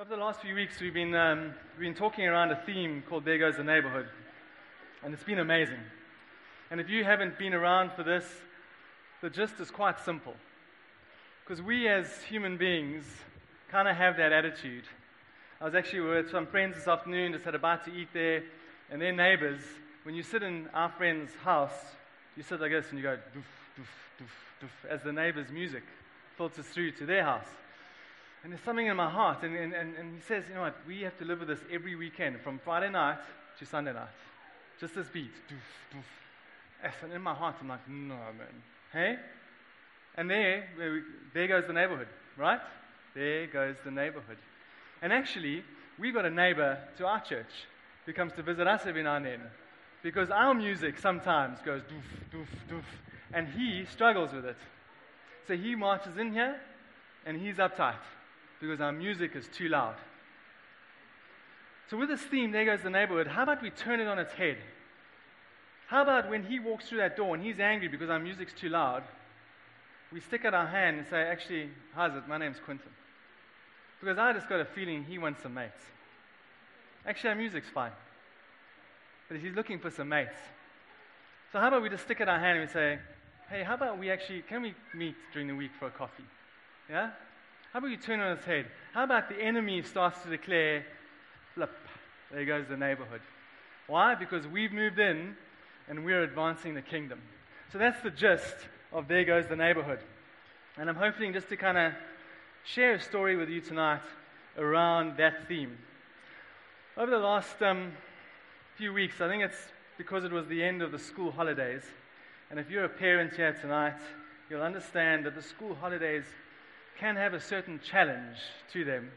Over the last few weeks, we've been, um, we've been talking around a theme called There Goes the Neighborhood. And it's been amazing. And if you haven't been around for this, the gist is quite simple. Because we as human beings kind of have that attitude. I was actually with some friends this afternoon, just had a bite to eat there, and their neighbors, when you sit in our friend's house, you sit like this and you go doof, doof, doof, doof, as the neighbor's music filters through to their house. And there's something in my heart. And, and, and he says, you know what, we have to live with this every weekend, from Friday night to Sunday night. Just this beat. Doof, doof. And in my heart, I'm like, no, man. Hey? And there, there goes the neighborhood, right? There goes the neighborhood. And actually, we've got a neighbor to our church who comes to visit us every now and then. Because our music sometimes goes doof, doof, doof. And he struggles with it. So he marches in here and he's uptight because our music is too loud. So, with this theme, there goes the neighborhood, how about we turn it on its head? How about when he walks through that door and he's angry because our music's too loud, we stick out our hand and say, Actually, how's it? My name's Quinton. Because I just got a feeling he wants some mates. Actually, our music's fine. But he's looking for some mates. So, how about we just stick out our hand and we say, Hey, how about we actually, can we meet during the week for a coffee? Yeah? How about you turn on its head? How about the enemy starts to declare, flip, there goes the neighborhood. Why? Because we've moved in and we're advancing the kingdom. So that's the gist of There Goes the Neighborhood. And I'm hoping just to kind of share a story with you tonight around that theme. Over the last um, few weeks, I think it's because it was the end of the school holidays. And if you're a parent here tonight, you'll understand that the school holidays can have a certain challenge to them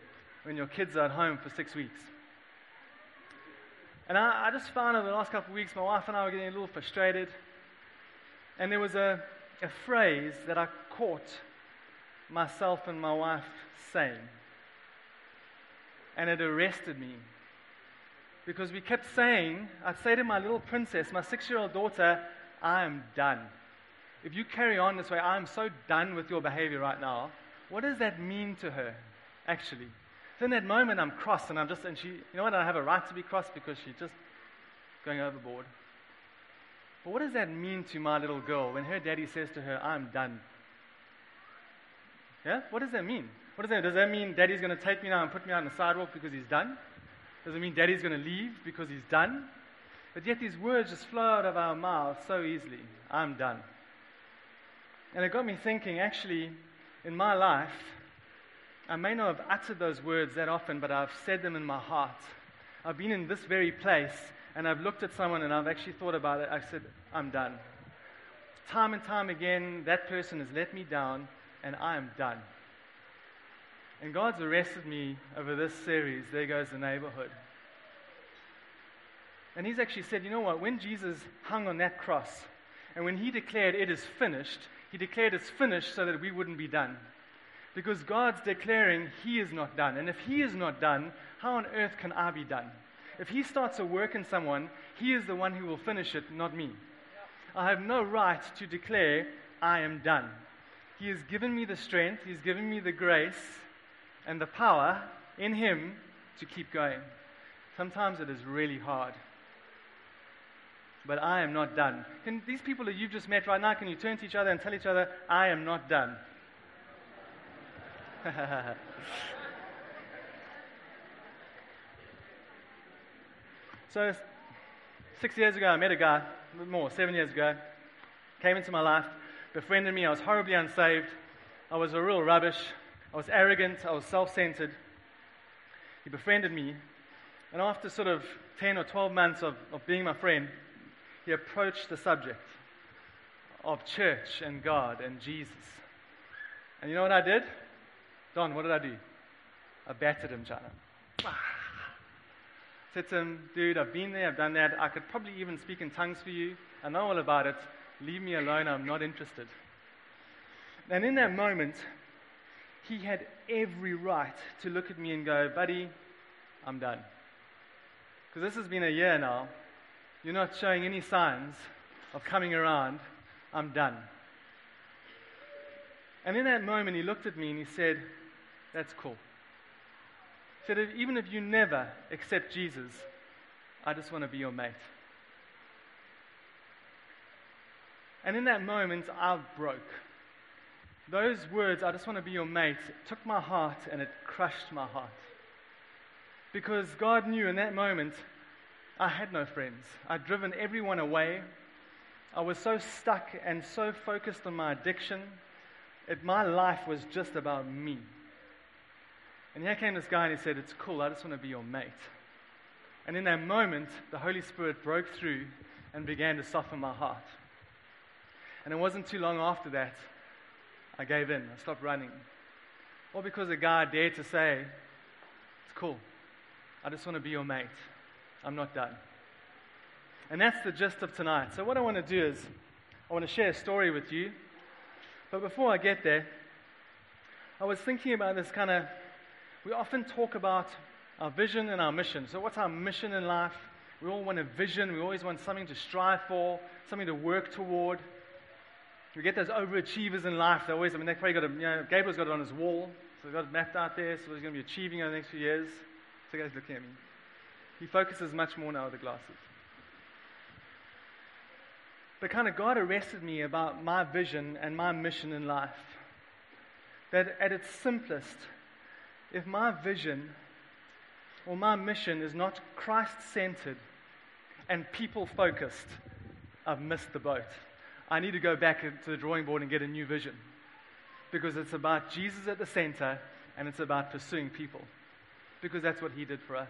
when your kids are at home for six weeks. And I, I just found over the last couple of weeks, my wife and I were getting a little frustrated. And there was a, a phrase that I caught myself and my wife saying. And it arrested me. Because we kept saying, I'd say to my little princess, my six year old daughter, I am done. If you carry on this way, I'm so done with your behavior right now what does that mean to her, actually? So in that moment, I'm cross, and I'm just, and she, you know what, I have a right to be cross because she's just going overboard. But what does that mean to my little girl when her daddy says to her, I'm done? Yeah? What does that mean? What does that, mean? does that mean daddy's going to take me now and put me on the sidewalk because he's done? Does it mean daddy's going to leave because he's done? But yet these words just flow out of our mouths so easily. I'm done. And it got me thinking, actually, in my life, I may not have uttered those words that often, but I've said them in my heart. I've been in this very place and I've looked at someone and I've actually thought about it. I said, I'm done. Time and time again, that person has let me down and I am done. And God's arrested me over this series, There Goes the Neighborhood. And He's actually said, you know what? When Jesus hung on that cross and when He declared, It is finished, he declared it's finished so that we wouldn't be done. Because God's declaring He is not done. And if He is not done, how on earth can I be done? If He starts a work in someone, He is the one who will finish it, not me. I have no right to declare, I am done. He has given me the strength, He's given me the grace and the power in Him to keep going. Sometimes it is really hard but I am not done. Can these people that you've just met right now, can you turn to each other and tell each other, I am not done? so, six years ago, I met a guy, more, seven years ago, came into my life, befriended me. I was horribly unsaved. I was a real rubbish. I was arrogant. I was self centered. He befriended me. And after sort of 10 or 12 months of, of being my friend, he approached the subject of church and God and Jesus. And you know what I did? Don, what did I do? I battered him, China. Said to him, dude, I've been there, I've done that. I could probably even speak in tongues for you. I know all about it. Leave me alone, I'm not interested. And in that moment, he had every right to look at me and go, buddy, I'm done. Because this has been a year now, you're not showing any signs of coming around. I'm done. And in that moment, he looked at me and he said, That's cool. He said, even if you never accept Jesus, I just want to be your mate. And in that moment, I broke. Those words, I just want to be your mate, took my heart and it crushed my heart. Because God knew in that moment I had no friends. I'd driven everyone away. I was so stuck and so focused on my addiction. It, my life was just about me. And here came this guy and he said, It's cool, I just want to be your mate. And in that moment, the Holy Spirit broke through and began to soften my heart. And it wasn't too long after that, I gave in. I stopped running. All because a guy dared to say, It's cool. I just want to be your mate. I'm not done. And that's the gist of tonight. So, what I want to do is, I want to share a story with you. But before I get there, I was thinking about this kind of. We often talk about our vision and our mission. So, what's our mission in life? We all want a vision. We always want something to strive for, something to work toward. We get those overachievers in life. They always, I mean, they've probably got a, you know, Gabriel's got it on his wall. So he's got it mapped out there. So he's going to be achieving over the next few years. So guys looking at me. He focuses much more now with the glasses. But kind of God arrested me about my vision and my mission in life. That at its simplest, if my vision or my mission is not Christ centered and people focused, I've missed the boat. I need to go back to the drawing board and get a new vision. Because it's about Jesus at the center and it's about pursuing people. Because that's what he did for us.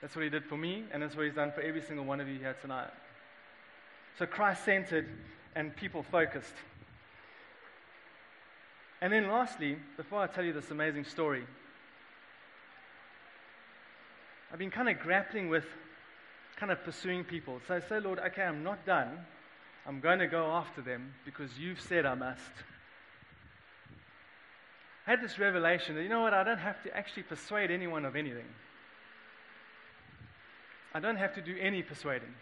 That's what he did for me, and that's what he's done for every single one of you here tonight. So Christ centered and people focused. And then lastly, before I tell you this amazing story, I've been kind of grappling with kind of pursuing people. So I say, Lord, okay, I'm not done. I'm going to go after them because you've said I must. I had this revelation that, you know what, I don't have to actually persuade anyone of anything. I don't have to do any persuading.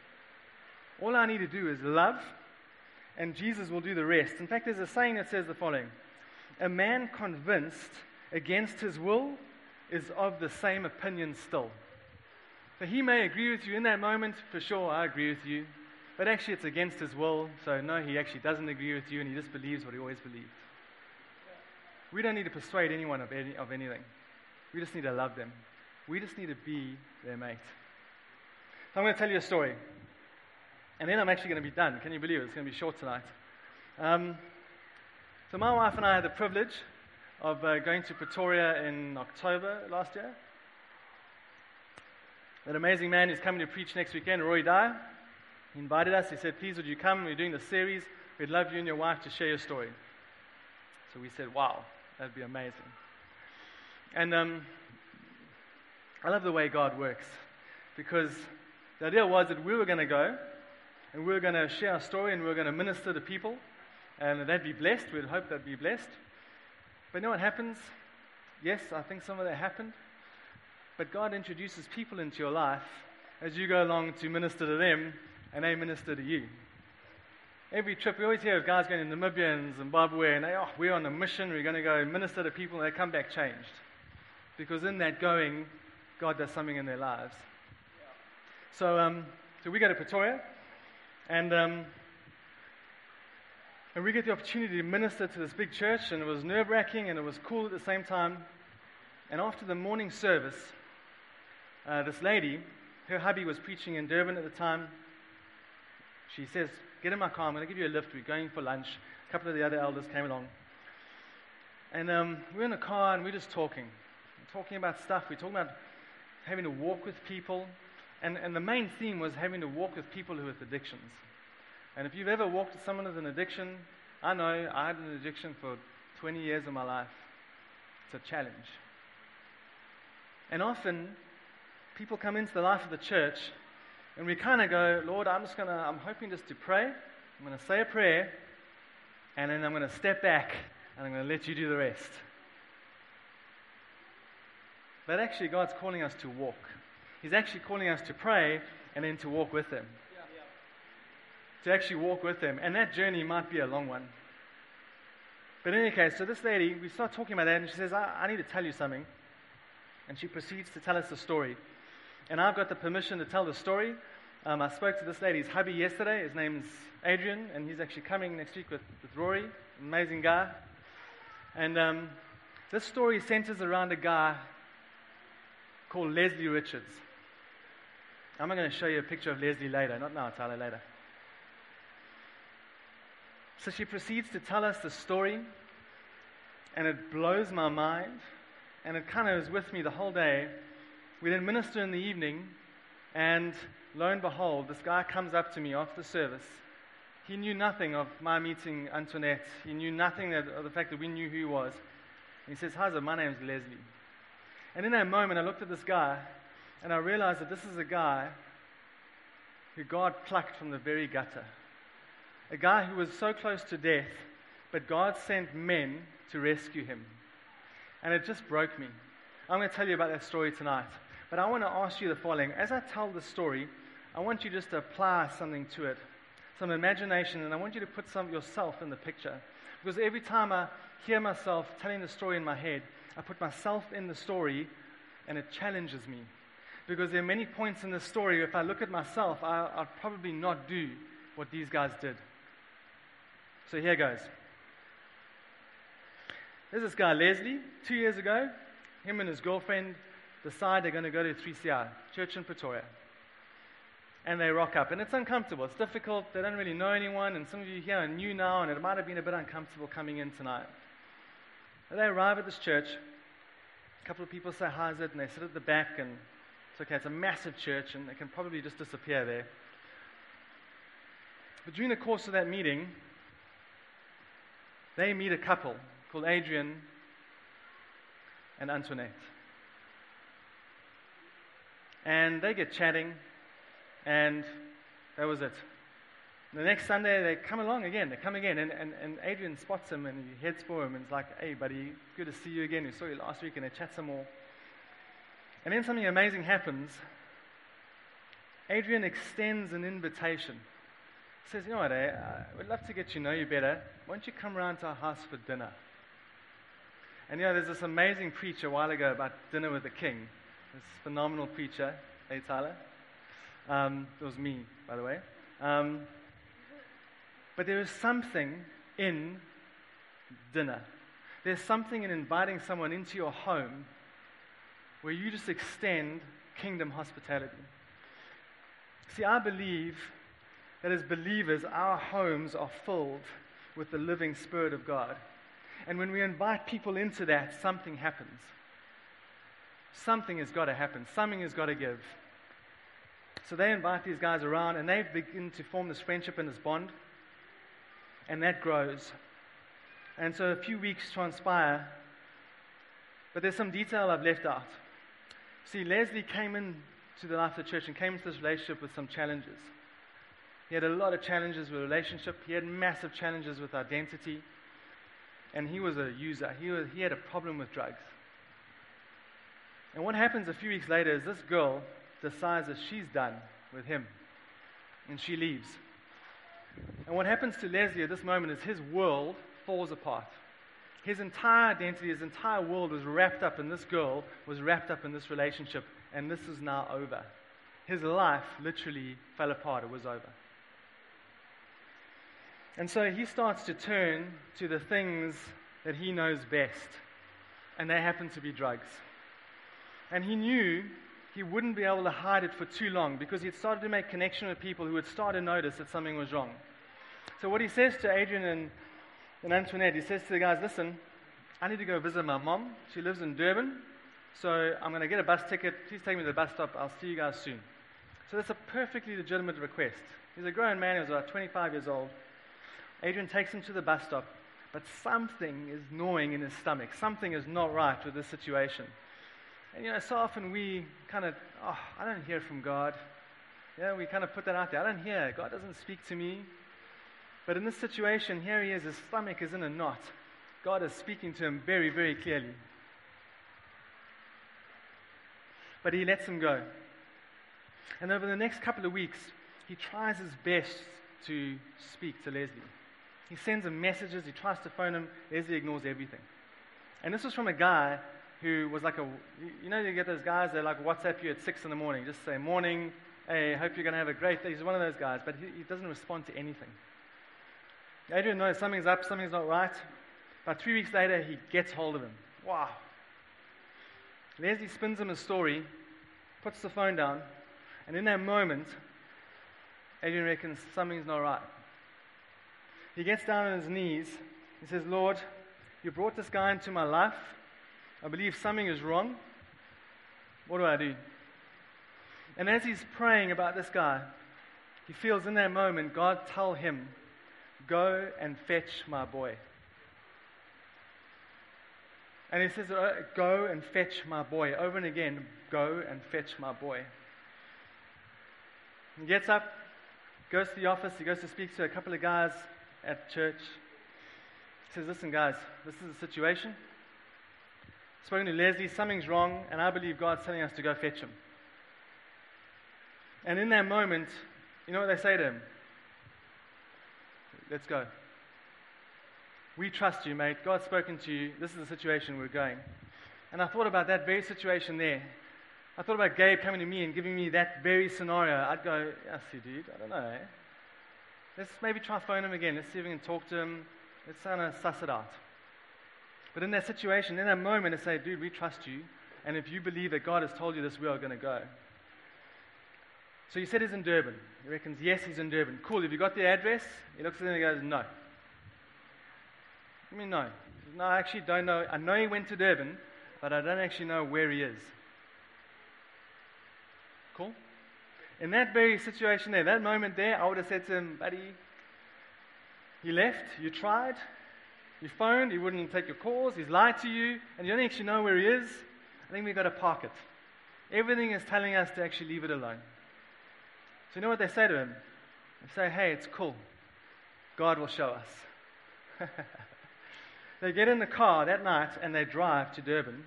All I need to do is love, and Jesus will do the rest. In fact, there's a saying that says the following A man convinced against his will is of the same opinion still. So he may agree with you in that moment, for sure, I agree with you. But actually, it's against his will. So, no, he actually doesn't agree with you and he just believes what he always believed. We don't need to persuade anyone of, any, of anything. We just need to love them. We just need to be their mate. So, I'm going to tell you a story. And then I'm actually going to be done. Can you believe it? It's going to be short tonight. Um, so, my wife and I had the privilege of uh, going to Pretoria in October last year. That amazing man who's coming to preach next weekend, Roy Dyer. He invited us. He said, Please, would you come? We're doing the series. We'd love you and your wife to share your story. So we said, Wow, that'd be amazing. And um, I love the way God works because the idea was that we were going to go and we were going to share our story and we were going to minister to people and they'd be blessed. We'd hope they'd be blessed. But you know what happens? Yes, I think some of that happened. But God introduces people into your life as you go along to minister to them and they minister to you. Every trip, we always hear of guys going to Namibia and Zimbabwe, and they, oh, we're on a mission, we're going to go minister to people, and they come back changed. Because in that going, God does something in their lives. So, um, so we go to Pretoria, and, um, and we get the opportunity to minister to this big church, and it was nerve wracking and it was cool at the same time. And after the morning service, uh, this lady, her hubby was preaching in Durban at the time, she says, Get in my car, I'm going to give you a lift. We're going for lunch. A couple of the other elders came along. And um, we're in the car and we're just talking. We're talking about stuff. We're talking about having to walk with people. And, and the main theme was having to walk with people who have addictions. And if you've ever walked with someone with an addiction, I know I had an addiction for 20 years of my life. It's a challenge. And often, people come into the life of the church and we kind of go, Lord, I'm just going to, I'm hoping just to pray. I'm going to say a prayer. And then I'm going to step back and I'm going to let you do the rest. But actually, God's calling us to walk. He's actually calling us to pray and then to walk with Him. Yeah. To actually walk with Him. And that journey might be a long one. But in any case, so this lady, we start talking about that, and she says, I, I need to tell you something. And she proceeds to tell us the story. And I've got the permission to tell the story. Um, I spoke to this lady's hubby yesterday. His name's Adrian, and he's actually coming next week with, with Rory, amazing guy. And um, this story centers around a guy called Leslie Richards. I'm going to show you a picture of Leslie later, not now, Tyler, later. So she proceeds to tell us the story, and it blows my mind, and it kind of is with me the whole day. We then minister in the evening, and lo and behold, this guy comes up to me after the service. He knew nothing of my meeting Antoinette. He knew nothing of the fact that we knew who he was. And he says, Hi, my name's Leslie. And in that moment, I looked at this guy, and I realized that this is a guy who God plucked from the very gutter. A guy who was so close to death, but God sent men to rescue him. And it just broke me. I'm going to tell you about that story tonight. But I want to ask you the following. As I tell the story, I want you just to apply something to it, some imagination, and I want you to put some yourself in the picture. Because every time I hear myself telling the story in my head, I put myself in the story, and it challenges me. Because there are many points in the story, if I look at myself, I, I'd probably not do what these guys did. So here goes. There's this guy, Leslie, two years ago. Him and his girlfriend decide they're going to go to 3CR, church in Pretoria. And they rock up. And it's uncomfortable. It's difficult. They don't really know anyone. And some of you here are new now, and it might have been a bit uncomfortable coming in tonight. They arrive at this church. A couple of people say, How's it? And they sit at the back, and it's okay. It's a massive church, and it can probably just disappear there. But during the course of that meeting, they meet a couple called Adrian and Antoinette. And they get chatting, and that was it. The next Sunday, they come along again. They come again, and, and, and Adrian spots him and he heads for him and is like, Hey, buddy, good to see you again. We saw you last week, and they chat some more. And then something amazing happens. Adrian extends an invitation He says, You know what, eh? We'd love to get you know you better. Why don't you come round to our house for dinner? And you know, there's this amazing preacher a while ago about dinner with the king. This phenomenal preacher, hey Tyler. Um, it was me, by the way. Um, but there is something in dinner. There's something in inviting someone into your home where you just extend kingdom hospitality. See, I believe that as believers, our homes are filled with the living Spirit of God. And when we invite people into that, something happens. Something has got to happen, something has got to give. So they invite these guys around and they begin to form this friendship and this bond. And that grows. And so a few weeks transpire, but there's some detail I've left out. See, Leslie came into the life of the church and came into this relationship with some challenges. He had a lot of challenges with relationship. He had massive challenges with identity. And he was a user. He, was, he had a problem with drugs. And what happens a few weeks later is this girl decides that she's done with him. And she leaves. And what happens to Leslie at this moment is his world falls apart. His entire identity, his entire world was wrapped up in this girl, was wrapped up in this relationship, and this is now over. His life literally fell apart, it was over. And so he starts to turn to the things that he knows best, and they happen to be drugs. And he knew he wouldn't be able to hide it for too long because he'd started to make connection with people who would start to notice that something was wrong. So, what he says to Adrian and, and Antoinette, he says to the guys, Listen, I need to go visit my mom. She lives in Durban. So, I'm going to get a bus ticket. Please take me to the bus stop. I'll see you guys soon. So, that's a perfectly legitimate request. He's a grown man, he was about 25 years old. Adrian takes him to the bus stop, but something is gnawing in his stomach. Something is not right with this situation. And you know, so often we kind of, oh, I don't hear from God. Yeah, we kind of put that out there. I don't hear. God doesn't speak to me. But in this situation, here he is, his stomach is in a knot. God is speaking to him very, very clearly. But he lets him go. And over the next couple of weeks, he tries his best to speak to Leslie. He sends him messages, he tries to phone him, Leslie ignores everything. And this was from a guy who was like a, you know, you get those guys that like WhatsApp you at 6 in the morning, just say, Morning, hey, hope you're going to have a great day. He's one of those guys, but he, he doesn't respond to anything. Adrian knows something's up, something's not right. About three weeks later, he gets hold of him. Wow. Leslie spins him a story, puts the phone down, and in that moment, Adrian reckons something's not right. He gets down on his knees. He says, Lord, you brought this guy into my life. I believe something is wrong. What do I do? And as he's praying about this guy, he feels in that moment God tell him, Go and fetch my boy. And he says, uh, Go and fetch my boy. Over and again, go and fetch my boy. He gets up, goes to the office, he goes to speak to a couple of guys at church. He says, Listen, guys, this is the situation. Spoken to Leslie, something's wrong, and I believe God's telling us to go fetch him. And in that moment, you know what they say to him? Let's go. We trust you, mate. God's spoken to you. This is the situation we're going. And I thought about that very situation there. I thought about Gabe coming to me and giving me that very scenario. I'd go, I see, dude, I don't know. Eh? Let's maybe try phone him again. Let's see if we can talk to him. Let's kind of suss it out. But in that situation, in that moment, I say, dude, we trust you. And if you believe that God has told you this, we are going to go. So you said he's in Durban. He reckons, yes, he's in Durban. Cool. Have you got the address? He looks at it and he goes, no. I mean, no. Says, no, I actually don't know. I know he went to Durban, but I don't actually know where he is. Cool? In that very situation there, that moment there, I would have said to him, buddy, he left, you tried, you phoned, he wouldn't take your calls, he's lied to you, and you don't actually know where he is. I think we've got to park it. Everything is telling us to actually leave it alone. So you know what they say to him? They say, hey, it's cool. God will show us. they get in the car that night and they drive to Durban.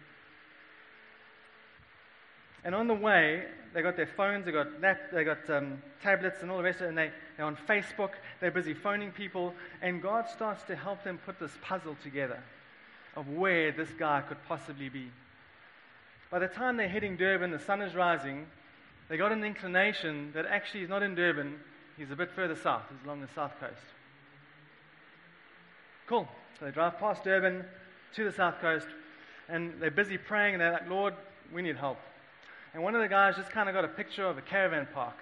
And on the way, they got their phones, they got, they got um, tablets and all the rest of it, and they, they're on Facebook, they're busy phoning people, and God starts to help them put this puzzle together of where this guy could possibly be. By the time they're hitting Durban, the sun is rising, they got an inclination that actually he's not in Durban, he's a bit further south, he's along the south coast. Cool. So they drive past Durban to the south coast, and they're busy praying, and they're like, Lord, we need help. And one of the guys just kind of got a picture of a caravan park.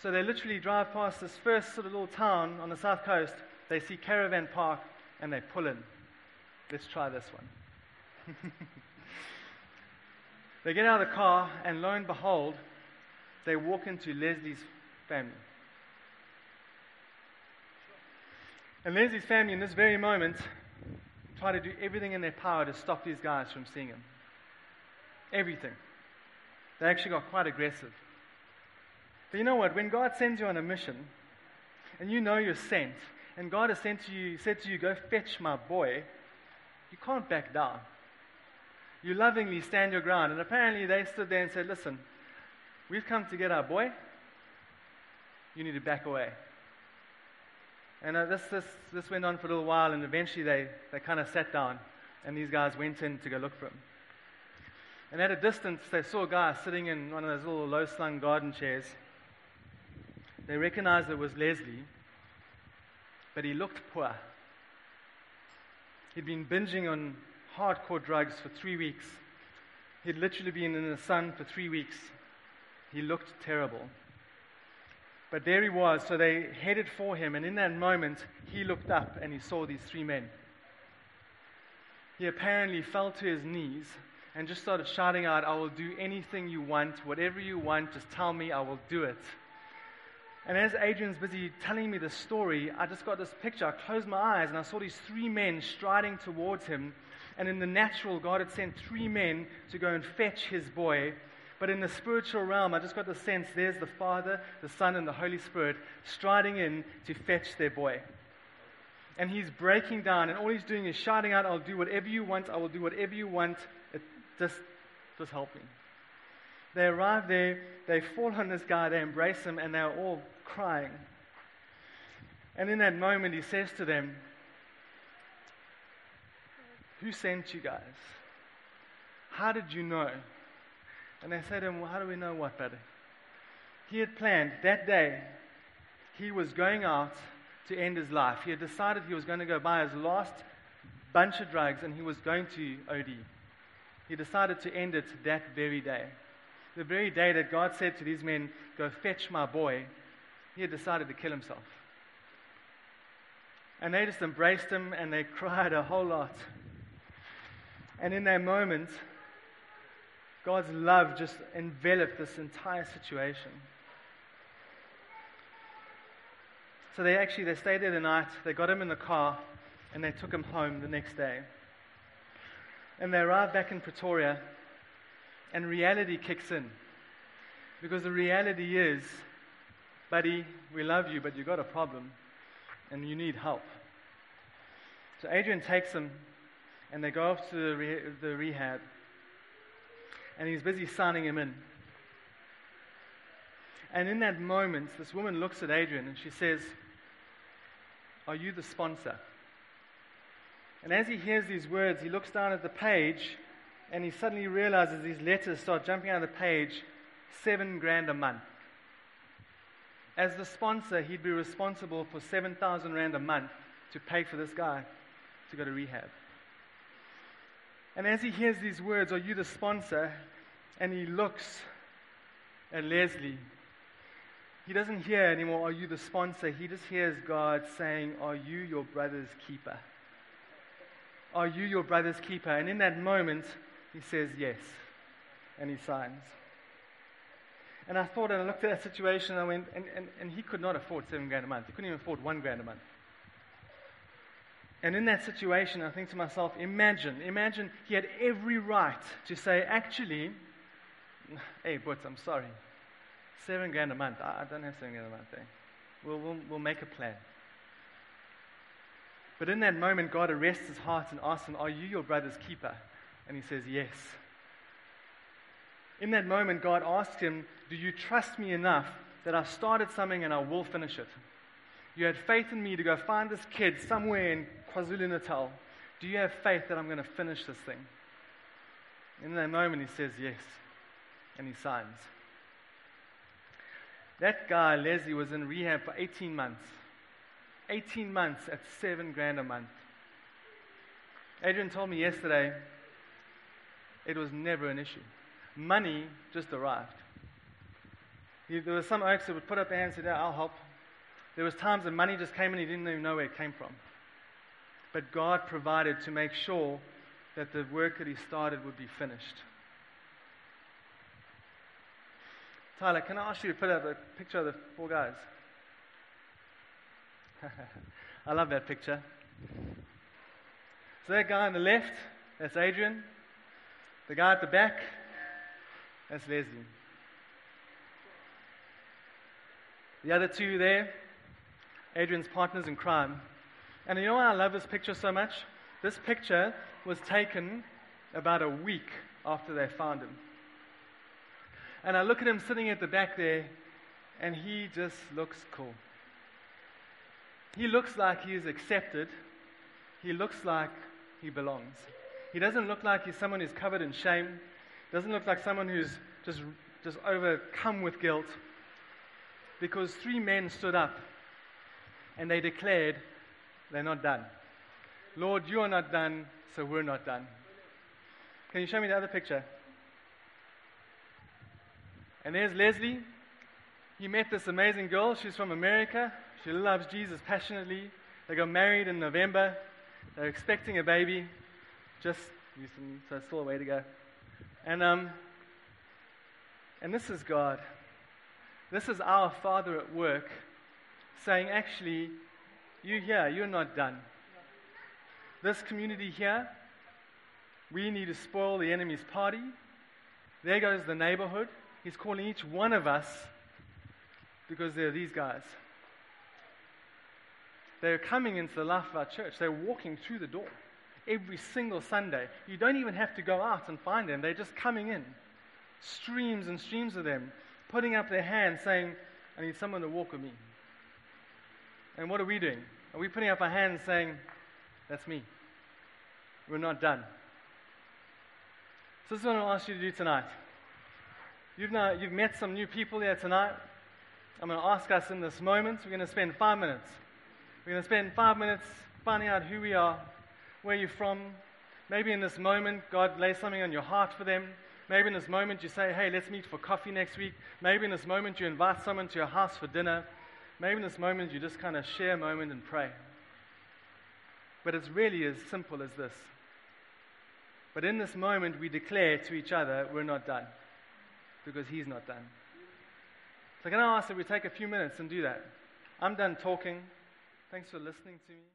So they literally drive past this first sort of little town on the south coast. They see caravan park, and they pull in. Let's try this one. They get out of the car, and lo and behold, they walk into Leslie's family. And Leslie's family, in this very moment, try to do everything in their power to stop these guys from seeing him. Everything. They actually got quite aggressive. But you know what? When God sends you on a mission, and you know you're sent, and God has sent to you, said to you, go fetch my boy, you can't back down you lovingly stand your ground. And apparently they stood there and said, Listen, we've come to get our boy. You need to back away. And uh, this, this, this went on for a little while, and eventually they, they kind of sat down, and these guys went in to go look for him. And at a distance, they saw a guy sitting in one of those little low slung garden chairs. They recognized it was Leslie, but he looked poor. He'd been binging on hardcore drugs for three weeks. He'd literally been in the sun for three weeks. He looked terrible. But there he was, so they headed for him, and in that moment, he looked up and he saw these three men. He apparently fell to his knees and just started shouting out, I will do anything you want, whatever you want, just tell me, I will do it. And as Adrian's busy telling me the story, I just got this picture. I closed my eyes and I saw these three men striding towards him and in the natural, God had sent three men to go and fetch his boy. But in the spiritual realm, I just got the sense there's the Father, the Son, and the Holy Spirit striding in to fetch their boy. And he's breaking down, and all he's doing is shouting out, I'll do whatever you want, I will do whatever you want. It, just, just help me. They arrive there, they fall on this guy, they embrace him, and they're all crying. And in that moment, he says to them, who sent you guys? How did you know? And they said to him, well, How do we know what, brother? He had planned that day, he was going out to end his life. He had decided he was going to go buy his last bunch of drugs and he was going to OD. He decided to end it that very day. The very day that God said to these men, Go fetch my boy, he had decided to kill himself. And they just embraced him and they cried a whole lot. And in that moment, God's love just enveloped this entire situation. So they actually they stayed there the night, they got him in the car, and they took him home the next day. And they arrived back in Pretoria, and reality kicks in. Because the reality is, buddy, we love you, but you've got a problem, and you need help. So Adrian takes him, and they go off to the, re- the rehab, and he's busy signing him in. And in that moment, this woman looks at Adrian and she says, are you the sponsor? And as he hears these words, he looks down at the page and he suddenly realizes these letters start jumping out of the page seven grand a month. As the sponsor, he'd be responsible for 7,000 Rand a month to pay for this guy to go to rehab. And as he hears these words, Are you the sponsor? and he looks at Leslie he doesn't hear anymore, Are you the sponsor? He just hears God saying, Are you your brother's keeper? Are you your brother's keeper? And in that moment, he says, Yes. And he signs. And I thought, and I looked at that situation, and I went, and, and, and he could not afford seven grand a month. He couldn't even afford one grand a month. And in that situation, I think to myself, imagine, imagine he had every right to say, actually, hey, but I'm sorry. Seven grand a month. I, don't have seven grand a month. Eh? We'll, we'll, we'll make a plan. But in that moment, God arrests his heart and asks him, Are you your brother's keeper? And he says, Yes. In that moment, God asks him, Do you trust me enough that I started something and I will finish it? You had faith in me to go find this kid somewhere in KwaZulu Natal. Do you have faith that I'm going to finish this thing? In that moment, he says, Yes. And he signs. That guy, Leslie, was in rehab for 18 months. 18 months at seven grand a month. Adrian told me yesterday it was never an issue. Money just arrived. There were some oaks that would put up their hands and say, I'll help. There was times that money just came and he didn't even know where it came from. But God provided to make sure that the work that he started would be finished. Tyler, can I ask you to put up a picture of the four guys? I love that picture. So that guy on the left, that's Adrian. The guy at the back, that's Leslie. The other two there, Adrian's partners in crime. And you know why I love this picture so much? This picture was taken about a week after they found him. And I look at him sitting at the back there, and he just looks cool. He looks like he is accepted. He looks like he belongs. He doesn't look like he's someone who's covered in shame. Doesn't look like someone who's just, just overcome with guilt. Because three men stood up and they declared, they're not done. Lord, you are not done, so we're not done. Can you show me the other picture? And there's Leslie. He met this amazing girl. She's from America. She loves Jesus passionately. They got married in November. They're expecting a baby just recently, so still a way to go. And, um, and this is God. This is our Father at work saying, actually, you here, you're not done. This community here, we need to spoil the enemy's party. There goes the neighborhood. He's calling each one of us because they're these guys. They're coming into the life of our church. They're walking through the door every single Sunday. You don't even have to go out and find them, they're just coming in. Streams and streams of them, putting up their hands, saying, I need someone to walk with me. And what are we doing? Are we putting up our hands saying, That's me? We're not done. So this is what I ask you to do tonight. You've, now, you've met some new people here tonight. I'm going to ask us in this moment, we're going to spend five minutes. We're going to spend five minutes finding out who we are, where you're from. Maybe in this moment, God lays something on your heart for them. Maybe in this moment, you say, hey, let's meet for coffee next week. Maybe in this moment, you invite someone to your house for dinner. Maybe in this moment, you just kind of share a moment and pray. But it's really as simple as this. But in this moment, we declare to each other, we're not done. Because He's not done. So, can I ask that we take a few minutes and do that? I'm done talking. Thanks for listening to me.